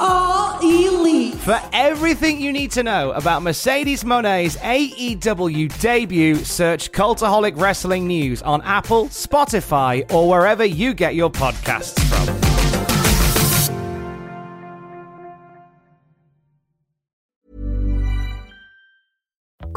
are elite. For everything you need to know about Mercedes Moné's AEW debut, search Cultaholic Wrestling News on Apple, Spotify, or wherever you get your podcasts from.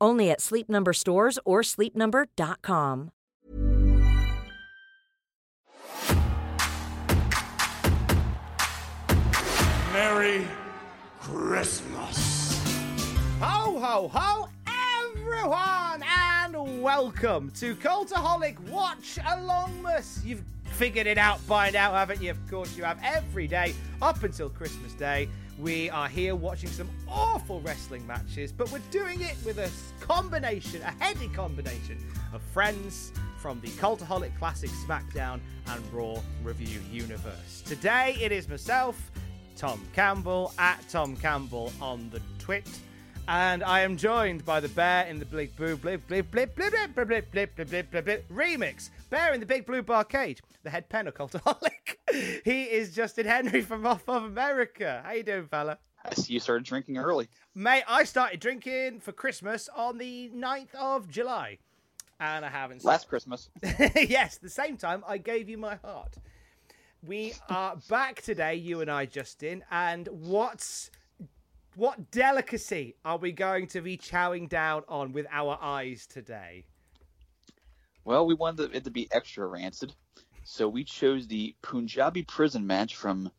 Only at Sleep Number stores or sleepnumber.com. Merry Christmas. Ho, ho, ho, everyone, and welcome to Cultaholic Watch Alongmas. You've figured it out by now, haven't you? Of course you have. Every day up until Christmas Day, we are here watching some awful wrestling matches, but we're doing it with a combination, a heady combination of friends from the Cultaholic Classic SmackDown and Raw Review universe. Today it is myself, Tom Campbell, at Tom Campbell on the twit. And I am joined by the bear in the big blue blip blip blip blip blip blip blip blip blip blip blip blip remix. Bear in the big blue barcade, the head pen of Cultaholic. he is Justin Henry from off of America. How you doing, fella? You started drinking early. Mate, I started drinking for Christmas on the 9th of July. And I haven't Last Christmas. yes, the same time I gave you my heart. We are back today, you and I, Justin, and what's what delicacy are we going to be chowing down on with our eyes today? Well, we wanted it to be extra rancid, so we chose the Punjabi prison match from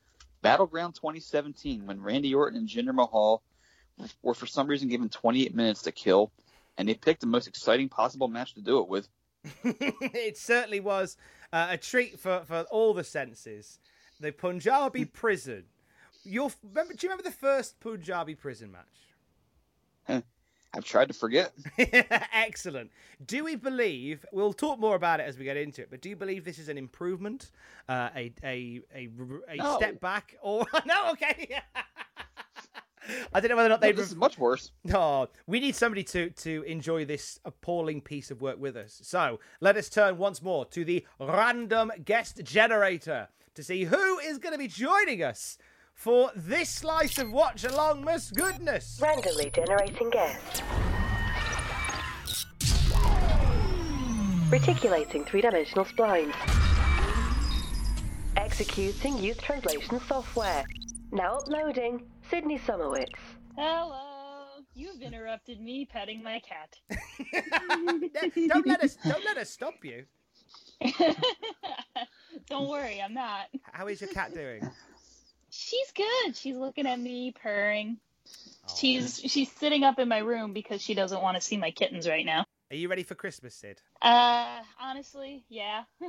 Battleground 2017 when Randy Orton and Jinder Mahal were for some reason given 28 minutes to kill, and they picked the most exciting possible match to do it with. it certainly was uh, a treat for, for all the senses. The Punjabi prison. You'll remember? Do you remember the first Punjabi prison match? I've tried to forget. Excellent. Do we believe? We'll talk more about it as we get into it. But do you believe this is an improvement, uh, a a a, a No. step back, or no? Okay. I don't know whether or not they'd. this is much worse. Oh, we need somebody to to enjoy this appalling piece of work with us. So let us turn once more to the random guest generator to see who is going to be joining us for this slice of watch along. Miss goodness. Randomly generating guest. Reticulating three-dimensional splines. Executing youth translation software. Now uploading. Sydney Summerwitz. Hello. You've interrupted me petting my cat. don't let us don't let us stop you. Don't worry, I'm not. How is your cat doing? She's good. She's looking at me, purring. She's she's sitting up in my room because she doesn't want to see my kittens right now. Are you ready for Christmas, Sid? Uh, honestly, yeah.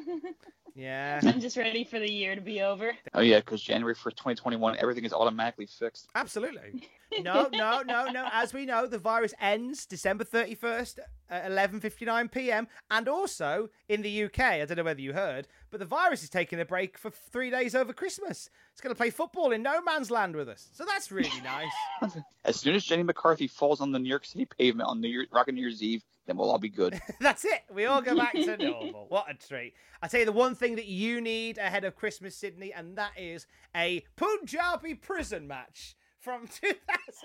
Yeah. I'm just ready for the year to be over. Oh yeah, because January for 2021, everything is automatically fixed. Absolutely. No, no, no, no. As we know, the virus ends December 31st at 11:59 p.m. and also in the UK, I don't know whether you heard, but the virus is taking a break for 3 days over Christmas. It's going to play football in no man's land with us. So that's really nice. As soon as Jenny McCarthy falls on the New York City pavement on New Year, Rockin' New Year's Eve, then we'll all be good. That's it. We all go back to normal. What a treat. I tell you the one thing that you need ahead of Christmas, Sydney, and that is a Punjabi prison match from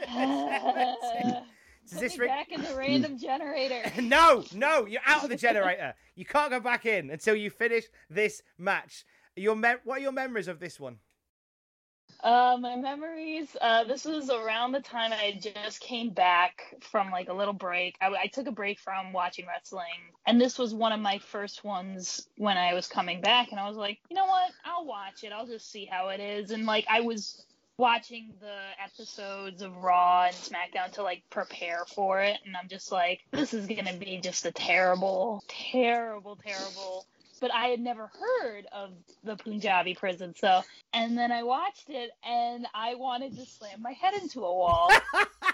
2017. Does this me ring- back in the random generator. no, no, you're out of the generator. You can't go back in until you finish this match. Your mem- what are your memories of this one? Uh, my memories. Uh, this was around the time I just came back from like a little break. I, I took a break from watching wrestling, and this was one of my first ones when I was coming back. And I was like, you know what? I'll watch it. I'll just see how it is. And like I was watching the episodes of Raw and SmackDown to like prepare for it, and I'm just like, this is gonna be just a terrible, terrible, terrible but I had never heard of the Punjabi prison. So, and then I watched it and I wanted to slam my head into a wall.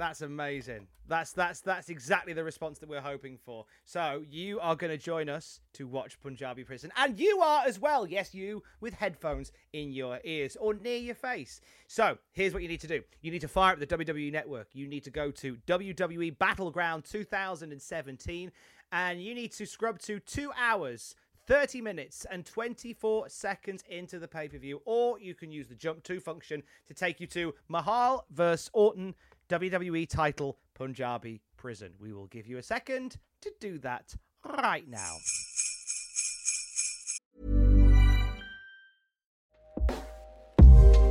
That's amazing. That's that's that's exactly the response that we're hoping for. So you are going to join us to watch Punjabi Prison, and you are as well. Yes, you with headphones in your ears or near your face. So here's what you need to do: you need to fire up the WWE Network. You need to go to WWE Battleground 2017, and you need to scrub to two hours 30 minutes and 24 seconds into the pay per view, or you can use the jump to function to take you to Mahal versus Orton WWE title Punjabi Prison. We will give you a second to do that right now.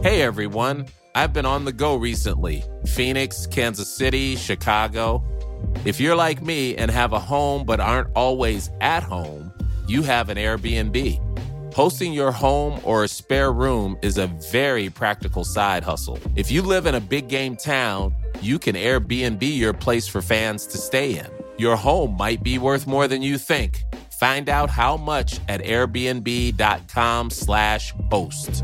Hey everyone, I've been on the go recently Phoenix, Kansas City, Chicago. If you're like me and have a home but aren't always at home, you have an Airbnb. Hosting your home or a spare room is a very practical side hustle. If you live in a big game town, you can Airbnb your place for fans to stay in. Your home might be worth more than you think. Find out how much at airbnb.com/slash host.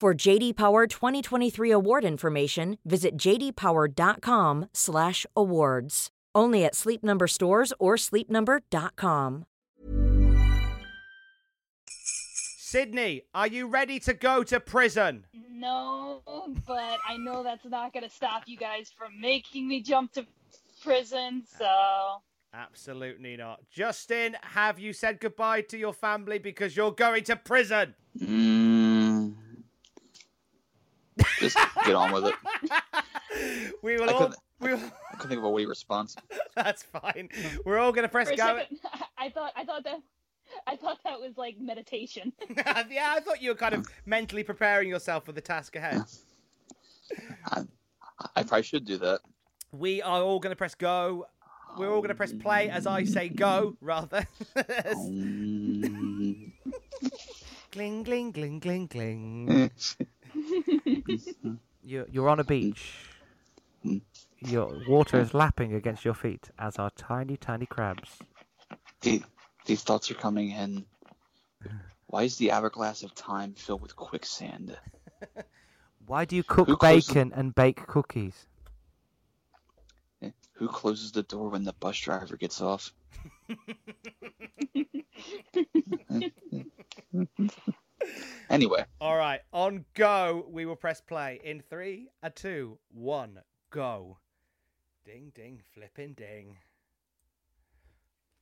For JD Power 2023 award information, visit jdpower.com/awards. Only at Sleep Number stores or sleepnumber.com. Sydney, are you ready to go to prison? no, but I know that's not going to stop you guys from making me jump to prison, so. Absolutely not. Justin, have you said goodbye to your family because you're going to prison? Mm, just get on with it. we will I all. couldn't- We will, I couldn't think of a witty response. that's fine. We're all going to press For go. second, I thought I thought that I thought that was like meditation. yeah, I thought you were kind of mentally preparing yourself for the task ahead. I, I probably should do that. We are all going to press go. We're all going to press play as I say go, rather. Mm, Gling, gling, gling, gling, gling. You're, you're on a beach. Your water is lapping against your feet, as are tiny, tiny crabs. the, these thoughts are coming in. Why is the hourglass of time filled with quicksand? Why do you cook Who closes- bacon and bake cookies? Eh, Who closes the door when the bus driver gets off? anyway, all right, on go, we will press play in three, a two, one, go. Ding, ding, flipping ding.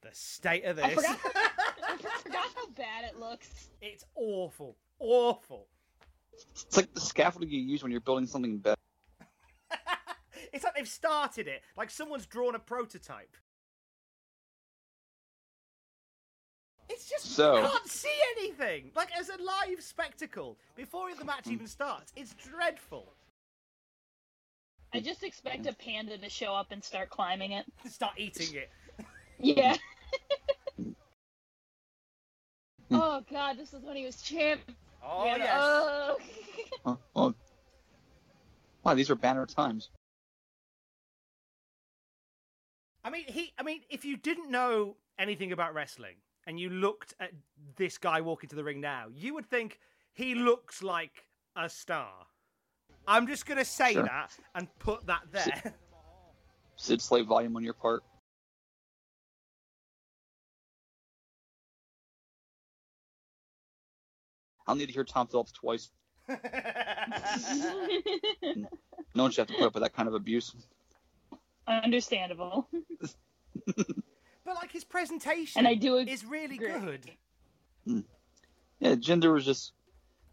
The state of I this. forgot. I forgot how bad it looks. it's awful. Awful. it's like the scaffolding you use when you're building something better. it's like they've started it, like someone's drawn a prototype. It's just So- you can't see anything. Like as a live spectacle before the match even starts, it's dreadful. I just expect a panda to show up and start climbing it. Start eating it. Yeah. oh God, this is when he was champ. Oh Yeah, yes. oh. Oh, oh. Wow, these are banner times. I mean, he. I mean, if you didn't know anything about wrestling and you looked at this guy walking to the ring now, you would think he looks like a star. I'm just gonna say Sure. that and put that there. Sid Slave volume on your part. I'll need to hear Tom Phillips twice. No one should have to put up with that kind of abuse. Understandable. but like his presentation And I do ag- is really agree. good. Yeah, Jinder was just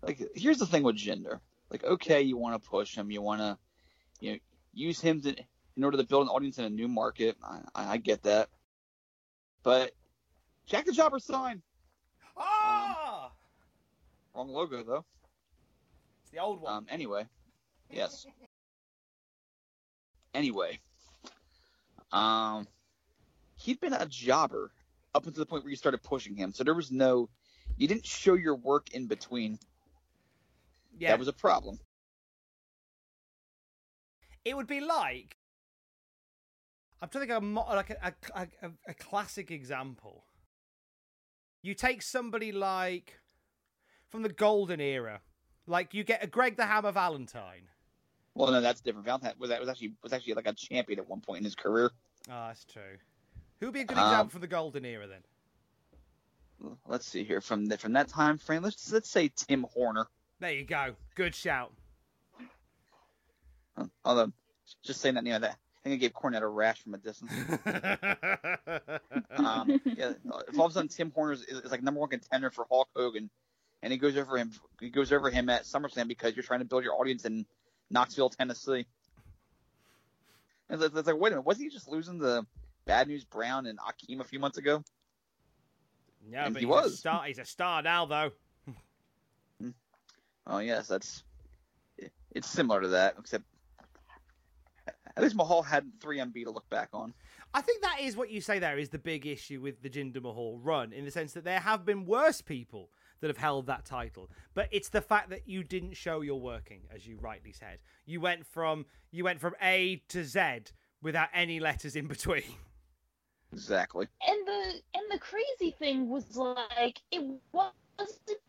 like. Here's the thing with Jinder. Like, okay, you want to push him, you want to, you know, use him to in order to build an audience in a new market. I, I, I get that, but Jack the Jobber sign. Ah, Wrong logo though. it's the old one. Um. Anyway, yes. Anyway, um, he'd been a jobber up until the point where you started pushing him. So there was no, you didn't show your work in between. yeah, That was a problem. it would be like I'm trying to think of a, like a, a, a, a classic example. You take somebody like from the golden era, like you get a Greg the Hammer Valentine. Well, no, that's different. Valentine was was actually was actually like a champion at one point in his career. Oh, that's true. Who would be a good Um, example from the golden era then? Let's see here from the, from that time frame. Let's let's say Tim Horner. There you go. Good shout. Uh, Although, just saying that, you know, that I think I gave Cornette a rash from a distance. Um, yeah, if all of a sudden Tim Horner is, is like number one contender for Hulk Hogan, and he goes over him, he goes over him at SummerSlam because you're trying to build your audience in Knoxville, Tennessee. And it's, it's like, wait a minute, wasn't he just losing the Bad News Brown and Akeem a few months ago? yeah, And but he he's a was. star. He's a star now, though. Mm. Oh yes, that's it's similar to that, except at least Mahal had 3MB to look back on. I think that is what you say there is the big issue with the Jinder Mahal run, in the sense that there have been worse people that have held that title, but it's the fact that you didn't show your working, as you rightly said. You went from you went from A to Z without any letters in between. Exactly. and the and the crazy thing was like it wasn't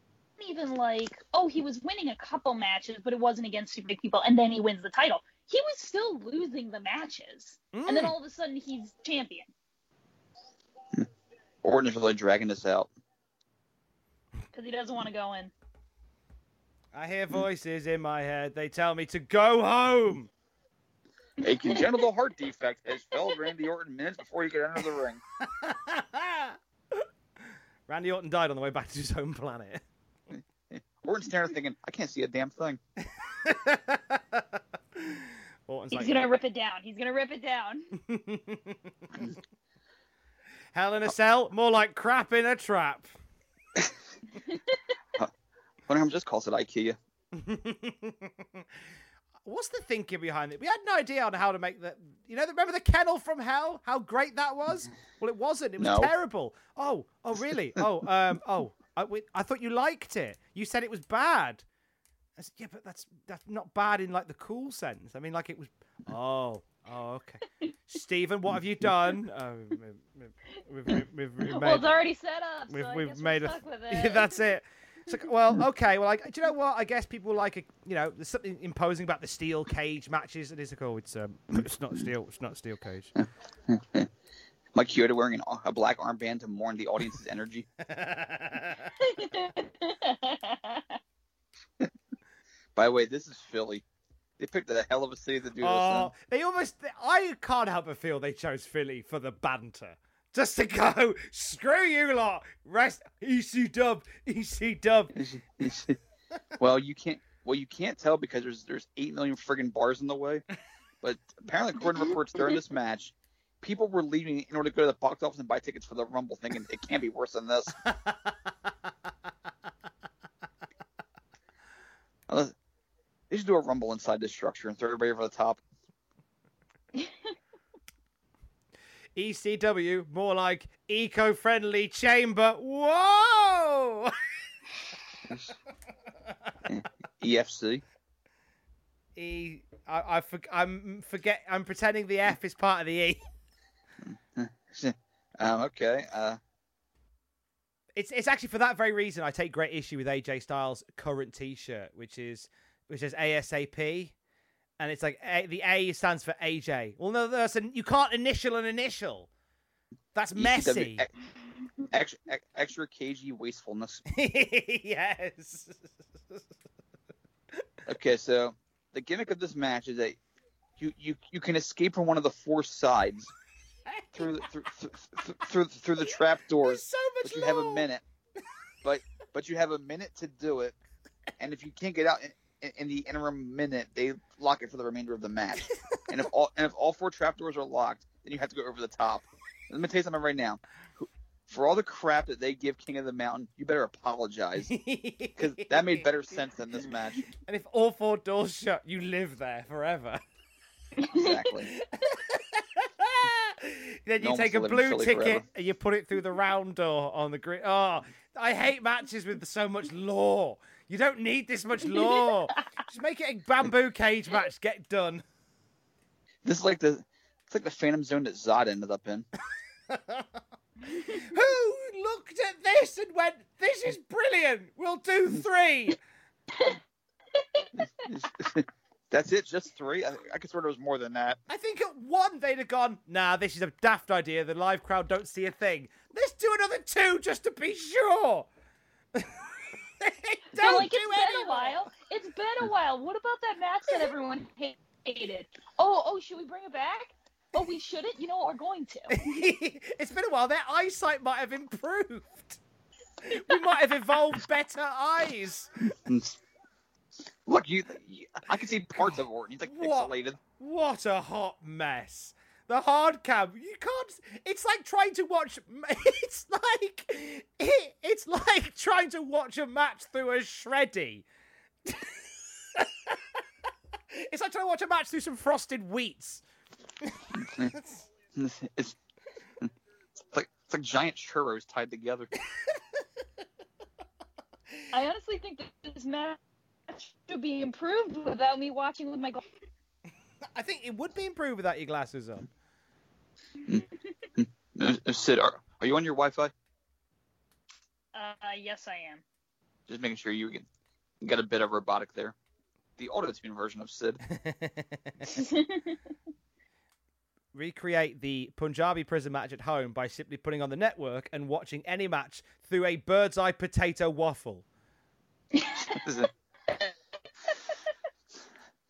even like oh he was winning a couple matches but it wasn't against super big people and then he wins the title he was still losing the matches and then Mm. all of a sudden he's champion Orton's really dragging this out. because he doesn't want to go in I hear voices in my head. They tell me to go home. A congenital heart defect has felled Randy Orton minutes before he could enter the ring. Randy Orton died on the way back to his home planet. Orton's standing there thinking, I can't see a damn thing. Orton's he's like, gonna rip it down he's gonna rip it down Hell in a cell, more like crap in a trap. Wonder how much this costs at IKEA. What's the thinking behind it? We had no idea on how to make that. You know, remember the kennel from hell? How great that was? Well, it wasn't. It was No. terrible. Oh, oh, really? Oh, um, oh, I, we, I thought you liked it. You said it was bad. I said, yeah, but that's that's not bad in like the cool sense. I mean, like it was. Oh, oh, okay. Stephen, what have you done? Oh, we've, we've, we've, we've, we've well it's already set up we've, I we've guess made we're a. stuck with it. that's it. It's like, well, okay, well, like, do you know what? I guess people like, a, you know, there's something imposing about the steel cage matches, and it's like, oh, it's um, it's not steel, it's not steel cage. Mike Chioda wearing an, a black armband to mourn the audience's energy. By the way, this is Philly. They picked a hell of a city to do this oh, they almost, I can't help but feel they chose Philly for the banter. Just to go, screw you lot, rest, EC dub, EC dub. well, you can't. Well, you can't tell because there's there's eight million friggin' bars in the way. But apparently, according to reports during this match, people were leaving in order to go to the box office and buy tickets for the Rumble, thinking it can't be worse than this. They should do a Rumble inside this structure and throw everybody over the top. ECW, more like eco-friendly chamber. Whoa! EFC. E. I, I for, I'm forget. I'm pretending the F is part of the E. Um, okay. Uh, It's it's actually for that very reason I take great issue with AJ Styles' current T-shirt, which is which says ASAP, and it's like a, the A stands for AJ. Well, no, that's an, you can't initial an initial. That's messy. Extra, extra kg wastefulness. yes. Okay, so the gimmick of this match is that you you, you can escape from one of the four sides through the, through, through, through through the trap doors, so much but you have a minute. But but you have a minute to do it, and if you can't get out in, the interim minute, they lock it for the remainder of the match. and if all and if all four trap doors are locked, then you have to go over the top. Let me tell you something right now. For all the crap that they give King of the Mountain, you better apologize because that made better sense than this match. And if all four doors shut, you live there forever. Exactly. then you No take a blue ticket forever. and you put it through the round door on the grid. Oh, I hate matches with so much law. You don't need this much law. Just make it a bamboo cage match. Get done. This is like the it's like the Phantom Zone that Zod ended up in. Who looked at this and went, "This is brilliant. We'll do three. That's it, just three. I, I could swear there was more than that. I think at one they'd have gone, "Nah, this is a daft idea. The live crowd don't see a thing. Let's do another two just to be sure." They So, don't like do it's been anyway. a while. It's been a while. What about that match that everyone hated? Oh, oh, should we bring it back? Oh, we shouldn't. You know what? We're going to. it's been a while. Their eyesight might have improved. We might have evolved better eyes. Look, you, you I can see parts of Orton. He's like What? pixelated. What a hot mess. The hard cam, you can't. It's like trying to watch. It's like it, it's like trying to watch a match through a shreddy. it's like trying to watch a match through some frosted wheats. It's, it's like it's like giant churros tied together. I honestly think that this match should be improved without me watching with my. Gla- I think it would be improved without your glasses on. Uh, uh, Sid, are, are you on your Wi-Fi? Uh, yes, I am. Just making sure you get, you got a bit of robotic there. The auto-tune version of Sid. recreate the Punjabi prison match at home by simply putting on the network and watching any match through a bird's eye potato waffle.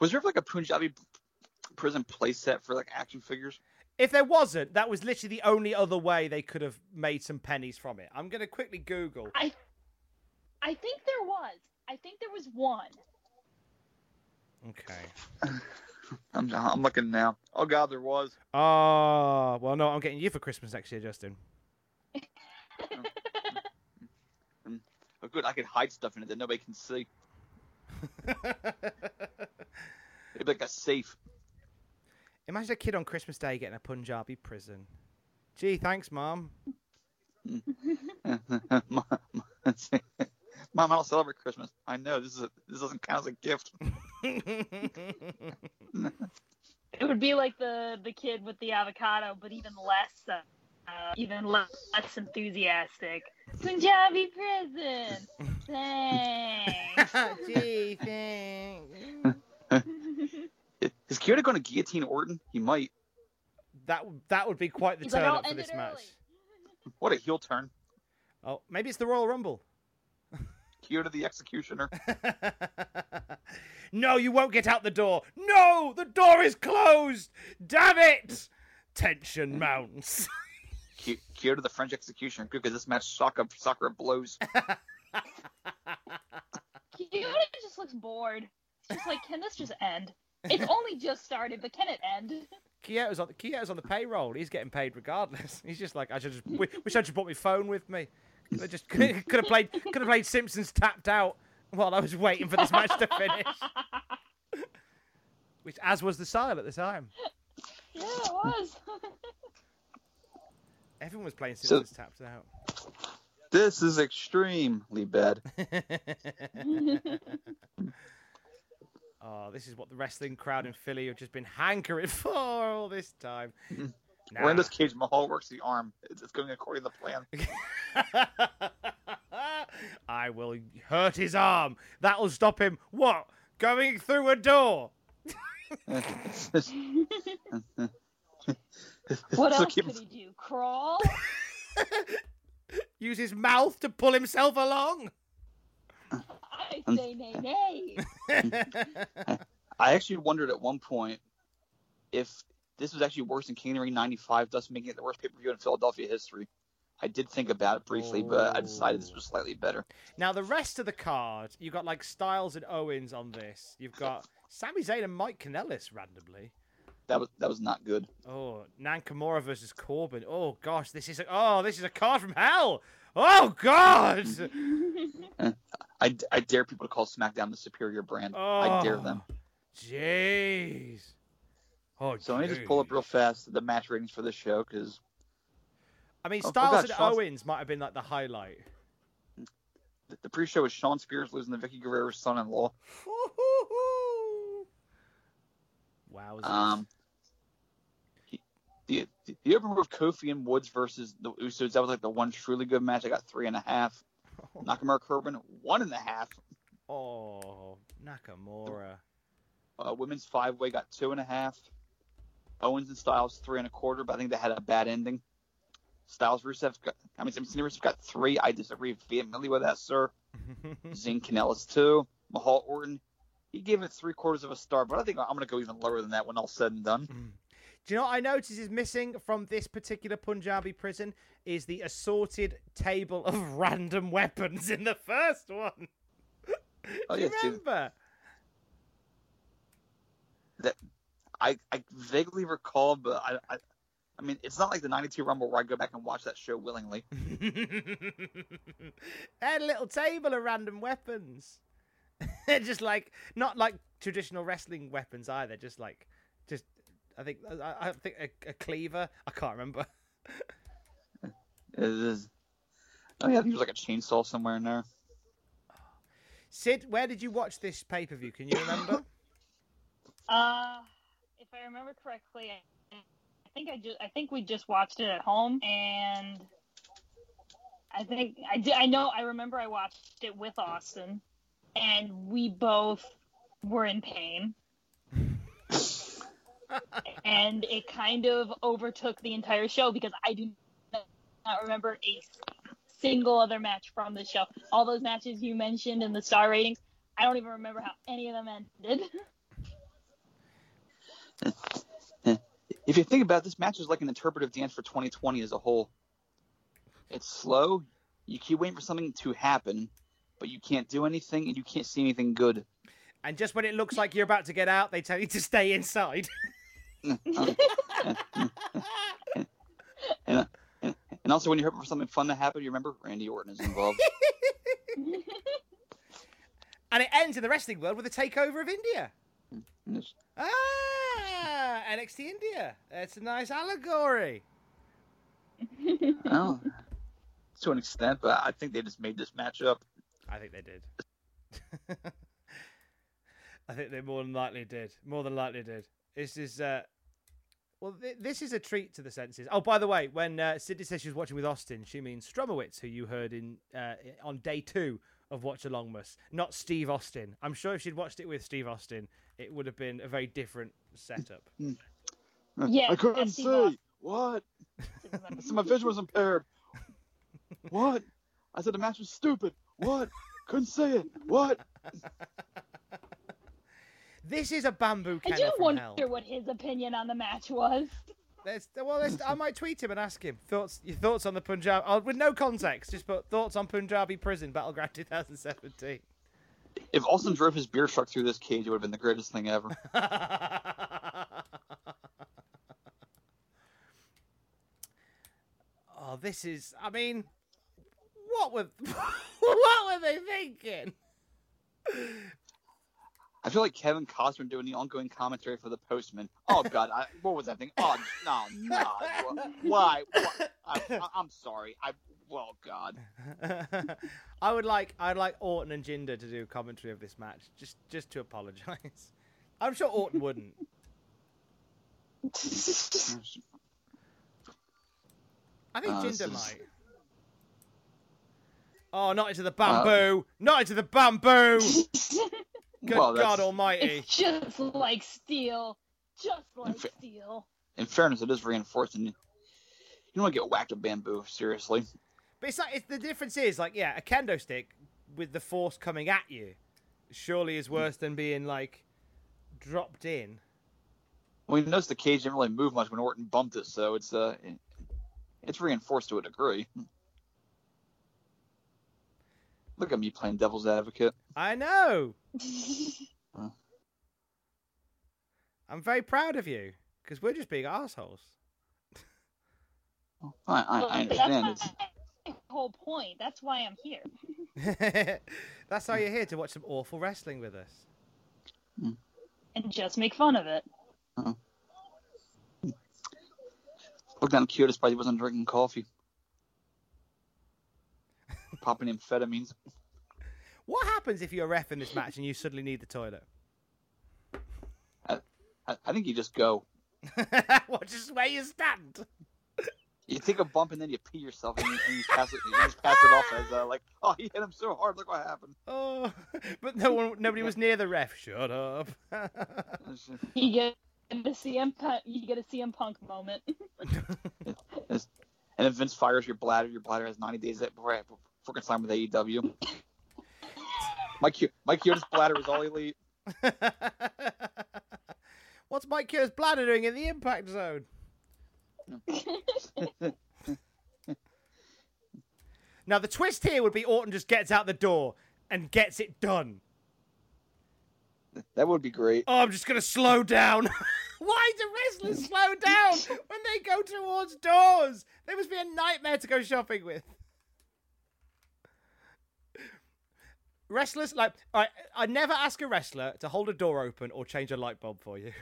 Was there like a Punjabi prison playset for like action figures? If there wasn't, that was literally the only other way they could have made some pennies from it. I'm going to quickly Google. I, I think there was. I think there was one. Okay. I'm, I'm looking now. Oh God, there was. Oh, well, no, I'm getting you for Christmas next year, Justin. Oh, good. I could hide stuff in it that nobody can see. It'd be like a safe. Imagine a kid on Christmas Day getting a Punjabi prison. Gee, thanks, Mom. Mom, I don't celebrate Christmas. I know this is a, this doesn't count as a gift. It would be like the the kid with the avocado, but even less, uh, uh, even less, less enthusiastic. Punjabi prison. Thanks. Gee, thanks. Is Chioda going to guillotine Orton? He might. That that would be quite the He's like, turn "I'll up for this it match. What a heel turn. Oh, maybe it's the Royal Rumble. Chioda the Executioner. no, you won't get out the door. No, the door is closed. Damn it! Tension mounts. Ky- Chioda the French Executioner. Good because this match soccer soccer blows. Chioda just looks bored. It's just like, can this just end? It's only just started, but can it end? Chioda's on Chioda's on the payroll. He's getting paid regardless. He's just like, I should just wi- wish I just brought my phone with me. Could have just could have played could have played Simpsons tapped out while I was waiting for this match to finish. Which, as was the style at the time. Yeah, it was. Everyone was playing Simpsons So- tapped out. This is extremely bad. Oh, this is what the wrestling crowd in Philly have just been hankering for all this time. Nah. We're in this cage. Mahal works the arm. It's, it's going according to the plan. I will hurt his arm. That'll stop him. What? Going through a door? What So else keep- could he do? Crawl? Use his mouth to pull himself along? I say nay nay. I actually wondered at one point if this was actually worse than King of Ring 95, thus making it the worst pay per view in Philadelphia history. I did think about it briefly, but I decided this was slightly better. Now the rest of the card, you've got like Styles and Owens on this. You've got Sami Zayn and Mike Kanellis randomly. That was that was not good. Oh, Nakamura versus Corbin. Oh gosh, this is a oh this is a card from hell. Oh god. I, I dare people to call SmackDown the superior brand. I dare them. Oh, Jeez. Oh, So let me just pull up real fast the match ratings for this show because I mean, Oh, Styles God, and Owens might have been like the highlight. the, the pre-show was Shawn Spears losing to Vickie Guerrero's son-in-law. Wow. Um, he, the the opener of Kofi and Woods versus the Usos that was like the one truly good match. I got three and a half. Nakamura Corbin one and a half. oh, Nakamura. Uh, women's five way got two and a half. Owens and Styles three and a quarter, but I think they had a bad ending. Styles Rusev got, I mean, Cena Rusev got three. I disagree vehemently with that, sir. Zayn Kanellis two. Mahal Orton, he gave it three quarters of a star, but I think I'm going to go even lower than that when all said and done. Do you know what I notice is missing from this particular Punjabi prison is the assorted table of random weapons in the first one. Oh you yeah, remember? that I I vaguely recall, but I, I I mean, it's not like the '92 Rumble where I go back and watch that show willingly. had a little table of random weapons. just like not like traditional wrestling weapons either. Just like just I think I, I think a, a cleaver. I can't remember. It is. Oh yeah, I think there's like a chainsaw somewhere in there. Sid, where did you watch this pay per view? Can you remember? Uh, if I remember correctly, I, I think I just I think we just watched it at home, and I think I did. I know I remember I watched it with Austin, and we both were in pain. And it kind of overtook the entire show because I do not remember a single other match from the show. All those matches you mentioned in the star ratings, I don't even remember how any of them ended. If you think about it, this match is like an interpretive dance for 2020 as a whole. It's slow. You keep waiting for something to happen, but you can't do anything and you can't see anything good. and just when it looks like you're about to get out, they tell you to stay inside. And, and, and also, when you're hoping for something fun to happen, you remember Randy Orton is involved. and it ends in the wrestling world with a takeover of India. And it's- Ah, NXT India. That's a nice allegory. well, to an extent, but I think they just made this match up. I think they did. I think they more than likely did. More than likely did. This is uh, well, th- this is a treat to the senses. Oh, by the way, when uh, Sydney says she was watching with Austin, she means Strumowitz, who you heard in uh, on day two of Watch Alongmas, not Steve Austin. I'm sure if she'd watched it with Steve Austin, it would have been a very different setup. Yeah, I couldn't that's see. Austin. What? I said my vision was impaired. What? I said the match was stupid. What? Couldn't see it. What? This is a bamboo cage. I kennel do from wonder hell. what his opinion on the match was. Let's, well, let's, I might tweet him and ask him thoughts. Your thoughts on the Punjab? Oh, with no context, just put thoughts on Punjabi Prison Battleground 2017. If Austin drove his beer truck through this cage, it would have been the greatest thing ever. oh, this is. I mean, what were what were they thinking? I, feel like Kevin Costner doing the ongoing commentary for the Postman. Oh God, I, what was that thing? Oh no, no, why? why? I, am sorry. I well, God. I would like I'd like Orton and Jinder to do commentary of this match, just just to apologise. I'm sure Orton wouldn't. I think Uh, Jinder is- might. Oh, not into the bamboo! not into the bamboo! Good Well, God Almighty! It's just like steel. Just like fa- steel. In fairness, it is reinforced, and you don't want to get whacked with bamboo. Seriously. But it's like it's, the difference is like yeah, a kendo stick with the force coming at you surely is worse than being like dropped in. Well, you notice the cage didn't really move much when Orton bumped it, so it's uh, it's reinforced to a degree. Look at me playing devil's advocate. I know. I'm very proud of you because we're just being assholes. I, I, I understand. That's my whole point. That's why I'm here. That's why you're here to watch some awful wrestling with us. Hmm. And just make fun of it. Hmm. look down cute despite he wasn't drinking coffee. Popping amphetamines. What happens if you're a ref in this match and you suddenly need the toilet? I, I, I think you just go. what, just where you stand? You take a bump and then you pee yourself and you, and you pass it. You just pass it off as uh, like, oh, he hit him so hard. Look what happened. Oh, but no one, nobody was near the ref. Shut up. You get a CM Punk, you get a CM Punk moment. And if Vince fires your bladder, your bladder has 90 days before before sign with AEW. Mike Mike Chioda's bladder is all elite. What's Mike Kerr's bladder doing in the impact zone? now the twist here would be Orton just gets out the door and gets it done. That would be great. Oh, I'm just gonna slow down. Why do wrestlers slow down when they go towards doors? They must be a nightmare to go shopping with. Wrestlers like I I never ask a wrestler to hold a door open or change a light bulb for you.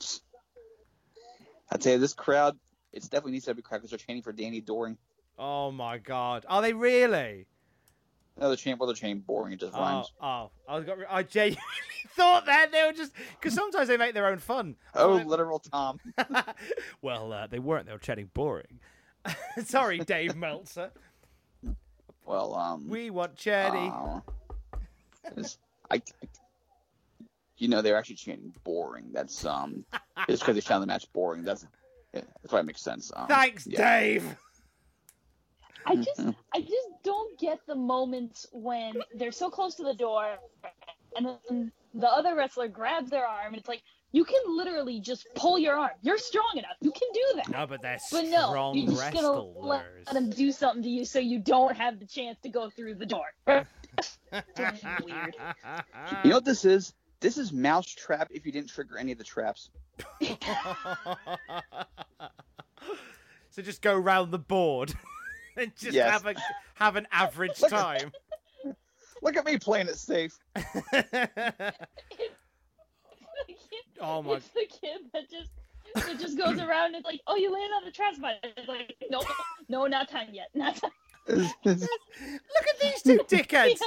I tell you, this crowd, it's definitely needs to be crowd because they're chanting for Danny Doring. Oh my god. Are they really? No, they're chanting, well, they're chanting boring. It just Oh, rhymes. oh, I got. I genuinely thought that they were just because sometimes they make their own fun. Oh, literal Tom. well, uh, they weren't. They were chatting boring. Sorry, Dave Meltzer. Well, um, We want Chetty. uh, it's- I, I- you know, they're actually chanting boring. That's um, it's because they found the match boring. That's yeah, that's why it makes sense. Um, Thanks, yeah. Dave. I just I just don't get the moments when they're so close to the door and then the other wrestler grabs their arm and it's like you can literally just pull your arm. You're strong enough. You can do that. No, but they're But no, strong you're just gonna let wrestlers. them do something to you so you don't have the chance to go through the door. Weird. You know what this is? This is Mousetrap if you didn't trigger any of the traps. so just go round the board and just Yes. have a have an average Look at- time. Look at me playing it safe. Oh my- It's the kid that just that just goes around and it's like, oh, you landed on the trash spot. It's like, no, no, not time yet. Not time. Look at these two dickheads.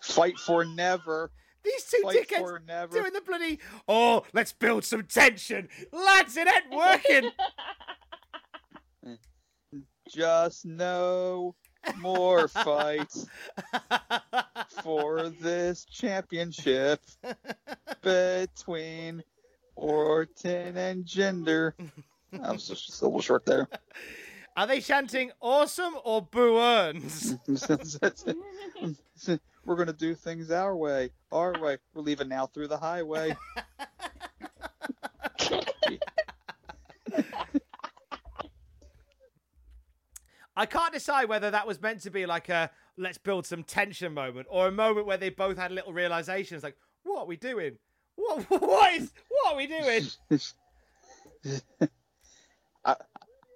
Fight for never. These two Fight dickheads for never. doing the bloody. Oh, let's build some tension, lads. It ain't working. Just no more fights for this championship between Orton and Jinder. I was just a little short there. Are they chanting awesome or boo earns? We're gonna do things our way, our way. We're leaving now through the highway. I can't decide whether that was meant to be like a let's build some tension moment or a moment where they both had little realizations like, what are we doing? What, what is, what are we doing? I,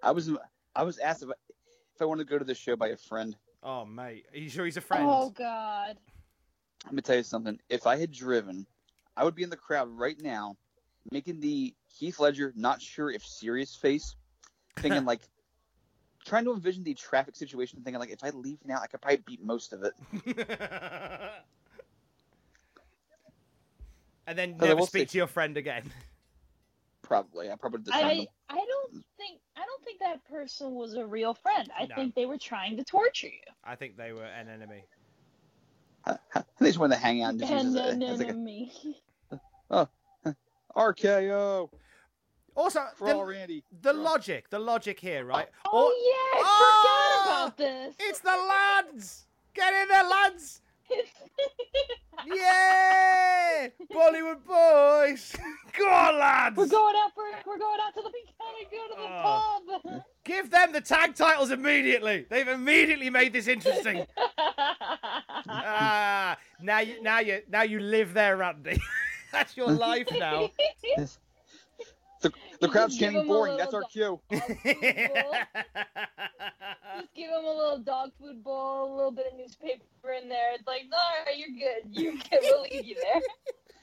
I was I was asked if I, if I wanted to go to the show by a friend, Oh, mate. Are you sure he's a friend? Oh God. Let me tell you something. If I had driven, I would be in the crowd right now, making the Heath Ledger not sure if serious face, thinking like, trying to envision the traffic situation, thinking like, if I leave now, I could probably beat most of it. and then But I never will speak say- to your friend again. Probably, I probably I them. I don't think I don't think that person was a real friend. I No. think they were trying to torture you. I think they were an enemy. I, I they just wanted to hang out and just use And it as, then as like a enemy. Oh, RKO Also, for the, Randy. the logic, the logic here, right? Oh Or- yeah, I Oh! forgot ah! about this. It's the lads! Get in there, lads! Yeah! Bollywood boys! Go on, lads! we're going out for we're going out to the we gotta go to the Oh. pub. Give them the tag titles immediately. They've immediately made this interesting. ah, now you, now you, now you live there, Randy. That's your life now. The, the crowd's just give chanting him a boring. That's our cue. Just give him a little dog food bowl, a little bit of newspaper in there. It's like, all right, you're good. You're good. We'll leave you there.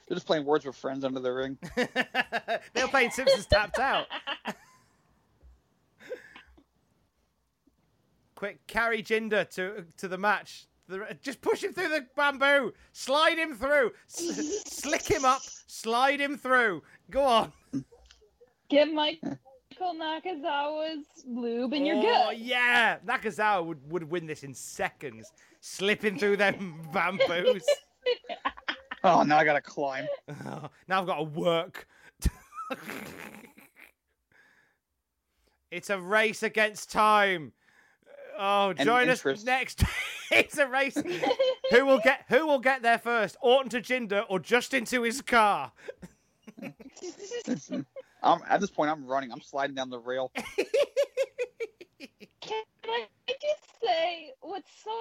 They're just playing words with friends under the ring. they were playing Simpsons Tapped Out. Quick, carry Jinder to to the match. The, just push him through the bamboo. Slide him through. S- slick him up. Slide him through. Go on. Get Michael Nakazawa's lube, and you're oh, good. Oh yeah. Nakazawa would, would win this in seconds. Slipping through them bamboos. Oh, now I gotta climb. Oh, now I've got to work. it's a race against time. Oh, And join us next. it's a race. who will get who will get there first? Orton to Jinder or just into his car? I'm, at this point, I'm running. I'm sliding down the rail. Can I just say what's so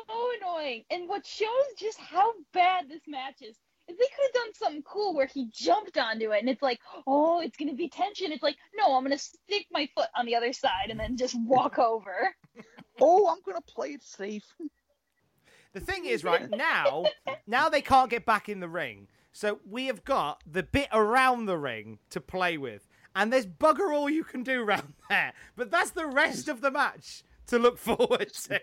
annoying and what shows just how bad this match is? Is they could have done something cool where he jumped onto it and it's like, oh, it's gonna be tension. It's like, no, I'm gonna stick my foot on the other side and then just walk over. Oh, I'm gonna play it safe. The thing is, right now, now they can't get back in the ring, so we have got the bit around the ring to play with, and there's bugger all you can do around there. But that's the rest of the match to look forward to.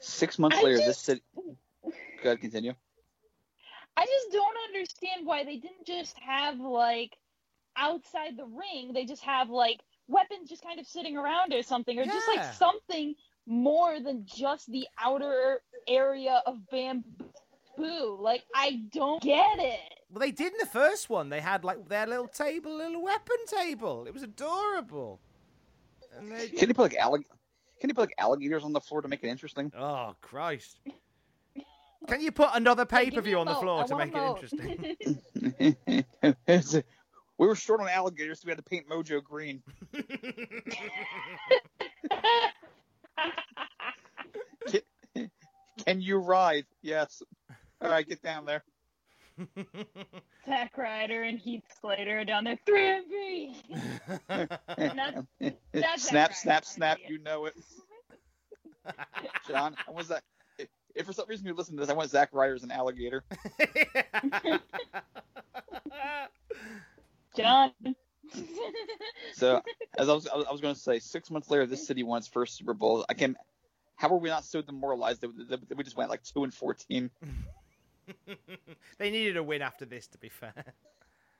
Six months I later, this city. Go ahead, continue. I just don't understand why they didn't just have like outside the ring, they just have like weapons just kind of sitting around or something, or just like something more than just the outer area of bamboo. Like I don't get it. Well, they did in the first one. They had like their little table, little weapon table. It was adorable. And they... Can you put like allig- Can you put like alligators on the floor to make it interesting? Oh Christ! Can you put another pay per view on the floor to make a it interesting? we were short on alligators, so we had to paint Mojo green. Can, can you ride? Yes. All right, get down there. Zack Ryder and Heath Slater are down there. Three and three. That's- that's snap, snap, snap. You know it. John, I want Zach. Uh, if, if for some reason you listen to this, I want Zack Ryder as an alligator. John. So, as I was, I was, going to say, six months later, this city won its first Super Bowl. I can. How were we not so demoralized that, that, that we just went like two and fourteen? they needed a win after this, to be fair.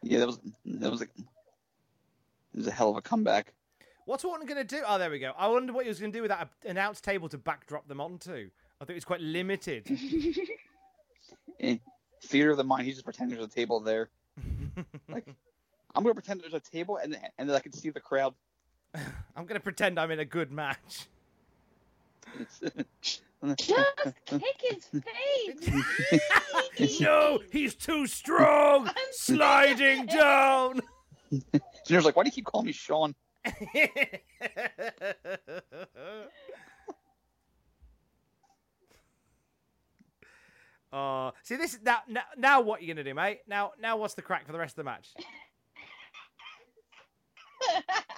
Yeah, that was that was a, it was a hell of a comeback. What's Orton going to do? Oh, there we go. I wonder what he was going to do with that announce table to backdrop them onto. I think it's quite limited. Eh, Theater of the mind. He's just pretending there's a table there. Like, I'm gonna pretend there's a table and and that I can see the crowd. I'm going to pretend I'm in a good match. Just kick his face. no, he's too strong. Sliding down. Junior's like, why do you keep calling me Sean? Oh, see this now, now. Now what you gonna do, mate? Now, now what's the crack for the rest of the match?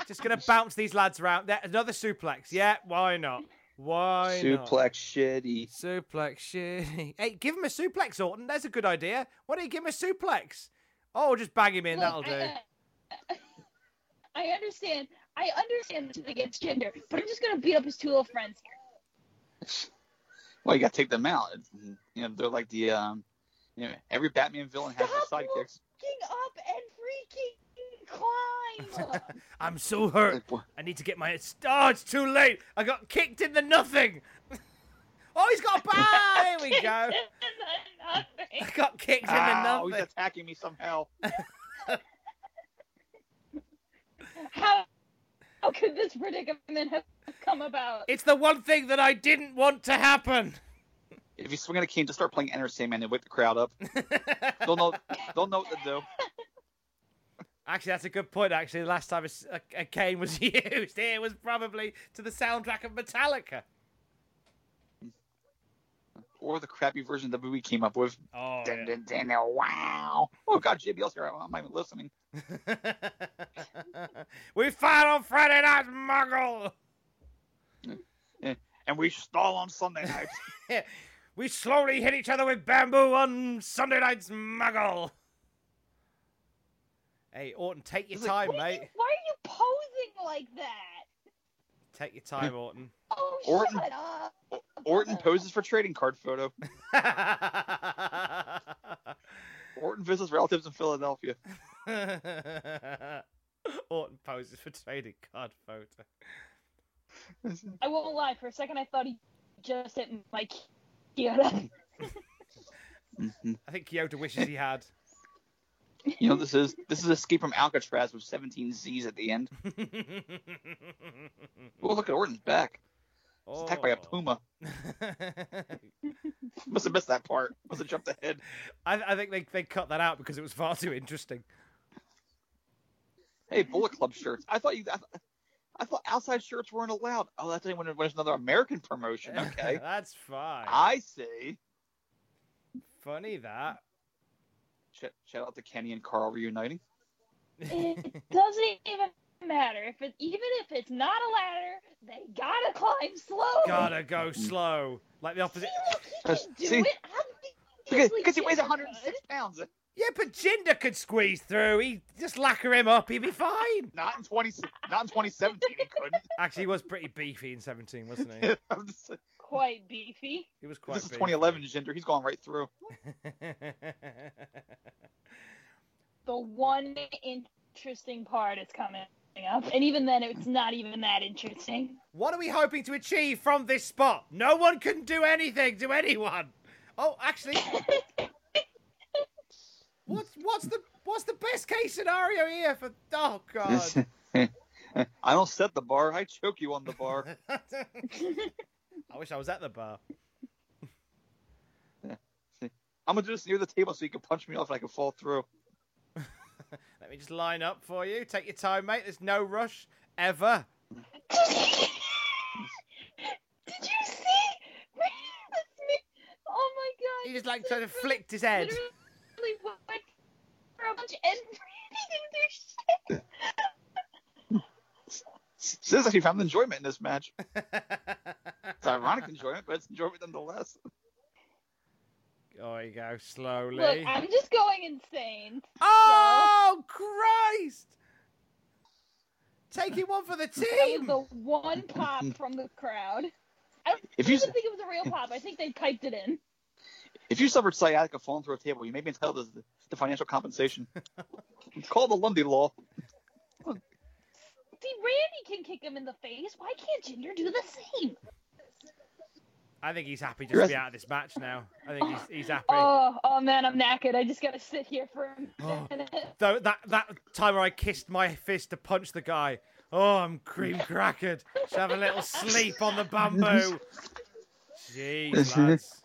Just gonna bounce these lads around. There, another suplex. Yeah, why not? Why not? Suplex shitty. Suplex shit. Hey, give him a suplex, Orton. That's a good idea. Why don't you give him a suplex? Oh, just bang him in. That'll Look, do. I, I understand. I understand this against Jinder, but I'm just gonna beat up his two little friends here. Well, you gotta take them out. It's, you know, they're like the um, you know, every Batman villain has Stop their sidekicks. King up and freaking climb. I'm so hurt. I need to get my. Oh, it's too late. I got kicked in the nothing. oh, he's got a bar. There we go. I got kicked in the Ow, he's attacking me somehow. How, how could this predicament have come about? It's the one thing that I didn't want to happen. If you swing at a cane, just start playing Enter Sandman and wake the crowd up. they'll know. They'll know what to do. Actually, that's a good point. Actually, the last time a cane was used, it was probably to the soundtrack of Metallica. Or the crappy version that we came up with. Oh, Dun, dun, dun, dun, wow. Oh God, JBL's here. I'm not even listening. we fight on Friday night, Muggle. Eh, And we stall on Sunday nights. we slowly hit each other with bamboo on Sunday nights, Muggle. Hey, Orton, take your time, What are you- mate. why are you posing like that? Take your time, Orton. Oh, Orton- shut up. Orton poses for trading card photo. Orton visits relatives in Philadelphia. Orton poses for trading card photo. I won't lie. For a second, I thought he just hit my Kyoto. I think Kyoto wishes he had. You know this is this is Escape from Alcatraz with 17 Z's at the end. Oh look at Orton's back. He's attacked by a Oh. puma. Must have missed that part. Must have jumped ahead. I, I think they, they cut that out because it was far too interesting. Hey, Bullet Club shirts. I thought you. I, th- I thought outside shirts weren't allowed. Oh, that's when there's another American promotion. Okay, That's fine. I see. Funny that. Sh- shout out to Kenny and Carl reuniting. it doesn't even matter if it, even if it's not a ladder, they gotta climb slow. Gotta go mm-hmm. slow. Like the opposite. He See? it. Because Obviously, he weighs 106 pounds. Yeah, but Jinder could squeeze through. He just lacquer him up. He'd be fine. Not in 20. Not in 2017. He couldn't. Actually, he was pretty beefy in 17, wasn't he? I'm just saying, Quite beefy. He was quite this is beefy. 2011 Jinder. He's going right through. The one interesting part is coming up, and even then, it's not even that interesting. what are we hoping to achieve from this spot? No one can do anything to anyone. Oh, actually, what's what's the what's the best case scenario here for? Oh God. I don't set the bar. I choke you on the bar. I wish I was at the bar. I'm gonna do this near the table so you can punch me off and I can fall through. Let me just line up for you. Take your time, mate. There's no rush ever. Did you see? oh my god! He just like trying to flick his head. Literally went for a bunch and their shit. Sis actually found enjoyment in this match. It's ironic enjoyment, but it's enjoyment nonetheless. Oh, you go slowly. Look, I'm just going insane. Oh Christ! Taking one for the That was team. the one pop from the crowd. I don't If you even s- think it was a real pop. I think they piped it in. If you suffered sciatica falling through a table, you may be entitled to the, the financial compensation. It's called the Lundy Law. See, Randy can kick him in the face. Why can't Jinder do the same? I think he's happy just to be out of this match now. I think he's he's happy. Oh, oh man, I'm knackered. I just gotta sit here for a Oh. minute. Though that that time where I kissed my fist to punch the guy. Oh, I'm cream crackered. Should have a little sleep on the bamboo. Jeez, lads.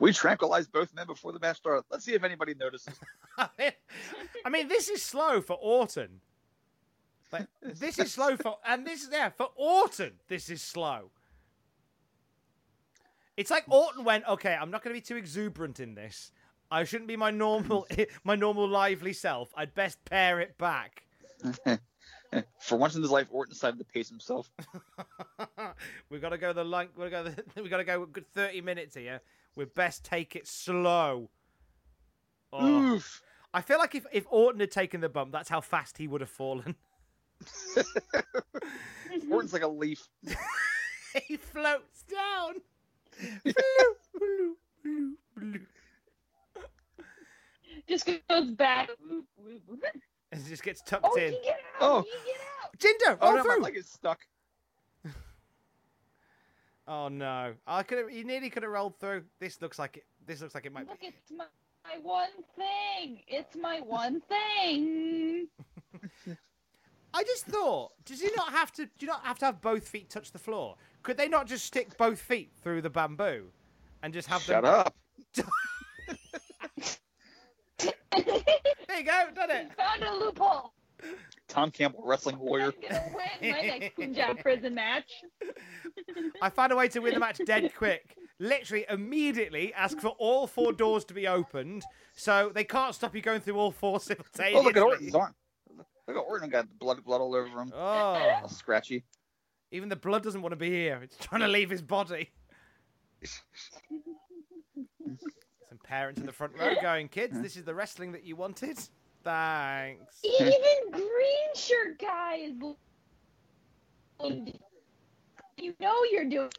We tranquilized both men before the match started. Let's see if anybody notices. I mean, this is slow for Orton. Like, this is slow for, and this is yeah for Orton. This is slow. It's like Orton went, okay, I'm not going to be too exuberant in this. I shouldn't be my normal, my normal lively self. I'd best pare it back. For once in his life, Orton decided to pace himself. We've gotta go the length. We gotta go. The, we gotta go a good thirty minutes here. We best take it slow. Oh. Oof. I feel like if if Orton had taken the bump, that's how fast he would have fallen. Orton's like a leaf. he floats down. Bloop, bloop, bloop, bloop. Just goes back. And just gets tucked Oh, in. you get out! Oh. You get out! Jinder, Oh roll no, my through. leg is stuck. Oh no! I could have. You nearly could have rolled through. This looks like it. This looks like it might. Look, it's my, my one thing. It's my one thing. I just thought, does he not have to? Do you not have to have both feet touch the floor? Could they not just stick both feet through the bamboo, and just have Shut them? Shut up. There you go, done it. Found a loophole. Tom Campbell, wrestling warrior. I'm gonna win my next Punjab prison match. I found a way to win the match dead quick. Literally immediately ask for all four doors to be opened, so they can't stop you going through all four simultaneously. look at Orton's arm. Look at Orton got blood, blood all over him. Oh, All scratchy. even the blood doesn't want to be here. It's trying to leave his body. Some parents in the front row going, kids, this is the wrestling that you wanted. Thanks. Even green shirt guy is. bleeding. You know you're doing.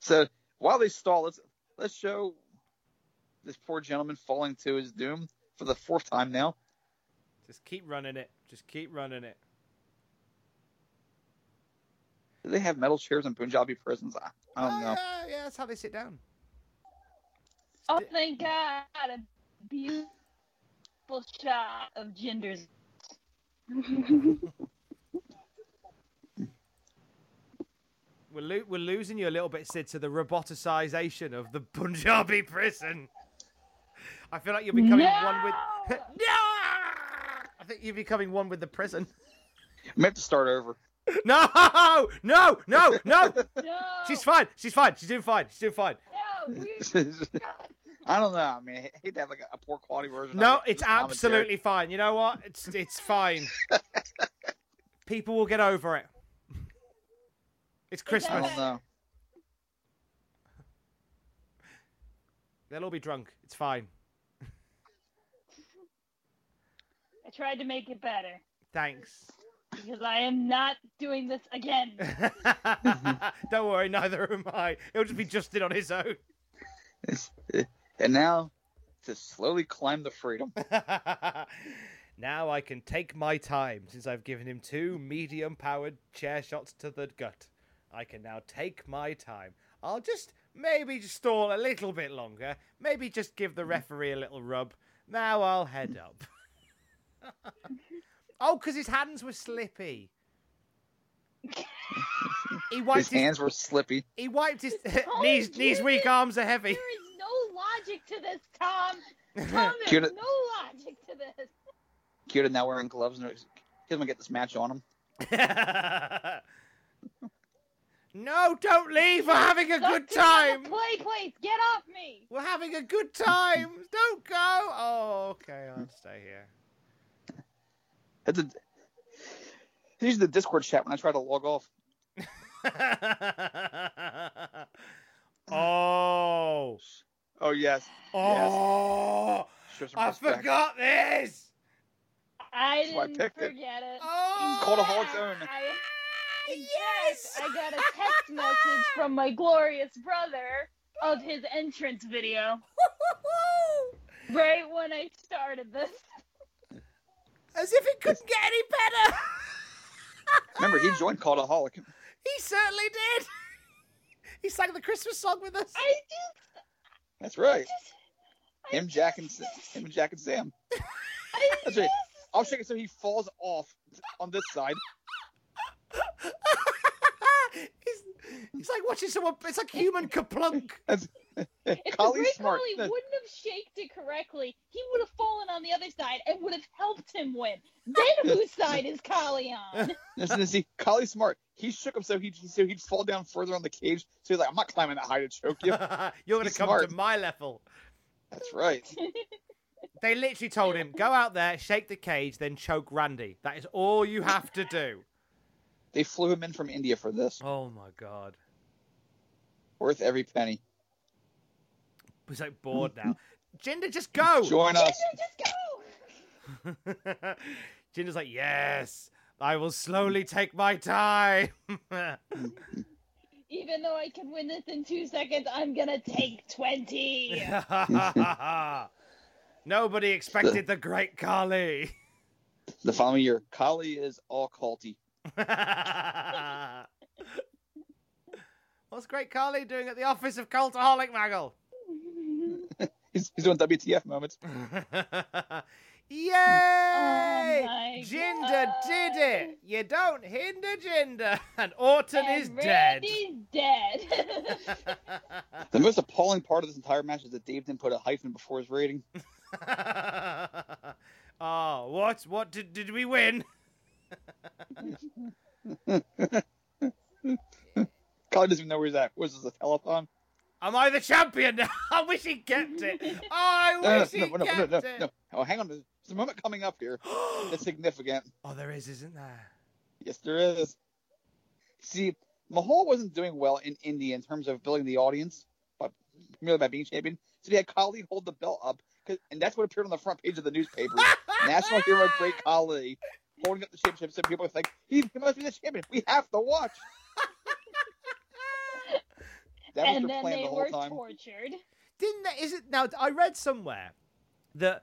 So while they stall, let's let's show this poor gentleman falling to his doom for the fourth time now. Just keep running it. Just keep running it. Do they have metal chairs in Punjabi prisons? I, I don't Oh, know. yeah, yeah, that's how they sit down. Oh, thank God! A beautiful shot of Jinder's. We're, lo- we're losing you a little bit, Sid, to the roboticization of the Punjabi prison. I feel like you're becoming one with. No! no! I think you're becoming one with the prison. I may have to start over. No! No! No! No! No! She's fine. She's fine. She's doing fine. She's doing fine. No! We, I don't know. I mean, I hate to have like a, a poor quality version. No, of it. it's Just commentary. absolutely fine. You know what? It's it's fine. People will get over it. It's I Christmas. don't know. They'll all be drunk. It's fine. I tried to make it better Thanks. because I am not doing this again. Don't worry, neither am I. It'll just be Justin on his own. And now to slowly climb the freedom. now I can take my time since I've given him two medium powered chair shots to the gut. I can now take my time. I'll just maybe just stall a little bit longer. Maybe just give the referee a little rub. Now I'll head up. oh, because his hands were slippy. He wiped His his, hands were slippy. he wiped his knees knees weak arms are heavy. There is no logic to this, Tom. Tom, Cute there's it. no logic to this. Kyoto now wearing gloves. And he's gonna get this match on him. no, don't leave. We're having a good Stop sitting time. on the Play place, get off me. We're having a good time. Don't go. Oh, okay. I'll hmm. stay here. It's a, he's the Discord chat when I try to log off. oh. Oh yes. Oh. Show some I forgot this. I That's didn't picked it. forget it. Oh. Cultaholic's own. I, ah, Yes. I got a text message from my glorious brother of his entrance video right when I started this. As if it couldn't get any better. Remember, he joined Cultaholic. He certainly did. He sang the Christmas song with us. I just, That's right. just Him, Jack, and him, and Jack and Sam. I That's right. I'll shake it so he falls off on this side. he's, he's like watching someone. It's like human KerPlunk. That's if Khali the Great smart. Khali wouldn't have shaked it correctly, he would have fallen on the other side and would have helped him win. Then whose side is Khali on? Listen, see, Khali smart. He shook him so he'd so he'd fall down further on the cage. So he's like, I'm not climbing that high to choke you. You're gonna He's come smart. to my level. That's right. They literally told him, go out there, shake the cage, then choke Randy. That is all you have to do. They flew him in from India for this. Oh my god. Worth every penny. He's like bored now. Jinder, just go! Join us. Just go. Jinder's like, yes, I will slowly take my time. Even though I can win this in two seconds, I'm gonna take twenty. Nobody expected the great Khali. The following year, Khali is all culty. What's Great Khali doing at the office of Cultaholic Maggle? He's, he's doing WTF moments. Yay! Oh Jinder God. did it! You don't hinder Jinder! And Orton and is dead. Randy's dead. The most appalling part of this entire match is that Dave didn't put a hyphen before his rating. oh, what? What did, did we win? Khali doesn't even know where he's at. Was this a telethon? Am I the champion now? I wish he kept it. Oh, I No, no, wish he no, no, no, kept no, it. no. Oh, hang on. There's a moment coming up here that's significant. Oh, there is, isn't there? Yes, there is. See, Mahal wasn't doing well in India in terms of building the audience, but merely by being champion. So he had Khali hold the belt up, and that's what appeared on the front page of the newspaper. National hero, great Khali, holding up the championship. So people are like, he, he must be the champion. We have to watch. That was and their then plan they the whole were time. tortured. Didn't they? Is it now? I read somewhere that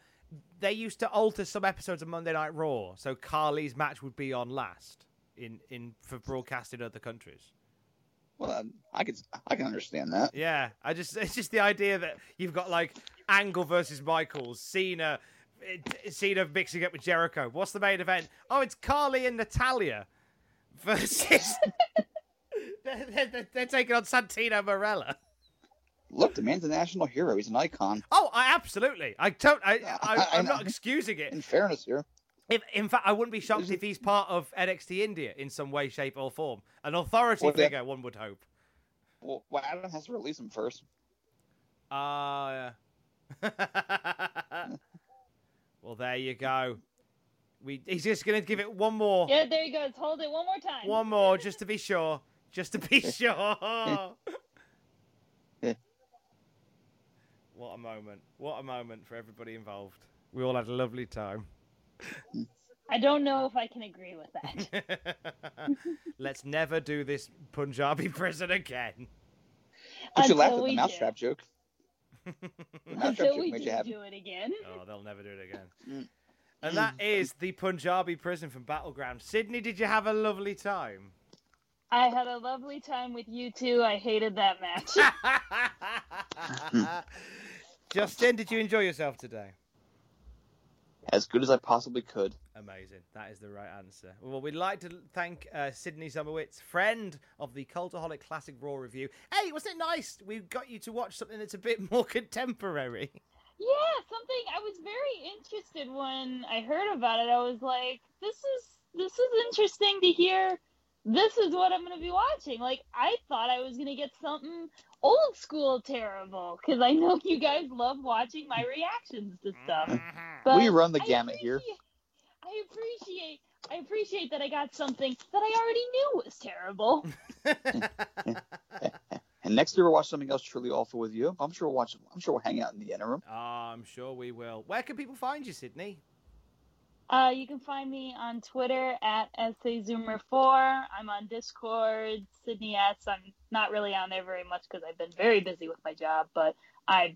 they used to alter some episodes of Monday Night Raw, so Khali's match would be on last in in for broadcast in other countries. Well, um, I could, I can understand that. Yeah, I just it's just the idea that you've got like Angle versus Michaels, Cena, eh, Cena mixing up with Jericho. What's the main event? Oh, it's Khali and Natalya versus. they're, they're, they're taking on Santino Marella. Look, the man's a national hero. He's an icon. Oh, I absolutely. I don't. I, I, I- I'm I not know. excusing it. In fairness here, If, in fact, I wouldn't be shocked if he's part of NXT India in some way, shape, or form. An authority Well, that- figure, one would hope. well, well, Adam has to release him first. Ah, yeah. well, there you go. We he's just gonna give it one more, Yeah, there you go. Hold it one more time. one more, just to be sure, just to be sure. what a moment! What a moment for everybody involved. We all had a lovely time. I don't know if I can agree with that. Let's never do this Punjabi prison again. But you Until laughed at the we mousetrap do. joke. The mousetrap Until joke we made do you happy. do it again. Oh, they'll never do it again. Mm. And that is the Punjabi prison from Battleground. Sydney, did you have a lovely time? I had a lovely time with you two. I hated that match. Justin, did you enjoy yourself today? As good as I possibly could. Amazing. That is the right answer. Well, we'd like to thank uh, Sydney Summerwitz, friend of the Cultaholic Classic Raw review. Hey, wasn't it nice? We got you to watch something that's a bit more contemporary. yeah, something I was very interested when I heard about it. I was like, this is this is interesting to hear. This is what I'm going to be watching. Like I thought I was going to get something old school terrible cuz I know you guys love watching my reactions to stuff. But We run the I gamut here. I appreciate I appreciate that I got something that I already knew was terrible. And next year we'll watch something else truly awful with you. I'm sure we'll watch. I'm sure we'll hang out in the interim. Ah, I'm sure we will. Where can people find you, Sydney? Uh, you can find me on Twitter at SAZoomer4. I'm on Discord, Sydney S. I'm not really on there very much because I've been very busy with my job, but I've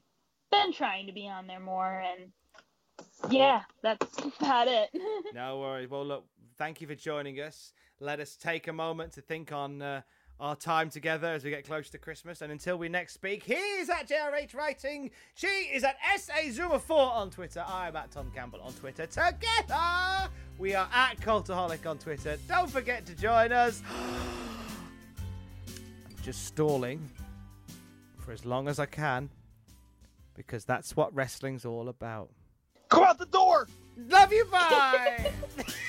been trying to be on there more. And yeah, that's about it. No worries. Well, look, thank you for joining us. Let us take a moment to think on uh, our time together as we get close to Christmas. And until we next speak, he is at JRH Writing. She is at SA Zuma 4 on Twitter. I'm at Tom Campbell on Twitter. Together, we are at Cultaholic on Twitter. Don't forget to join us. I'm just stalling for as long as I can because that's what wrestling's all about. Come out the door. Love you, bye.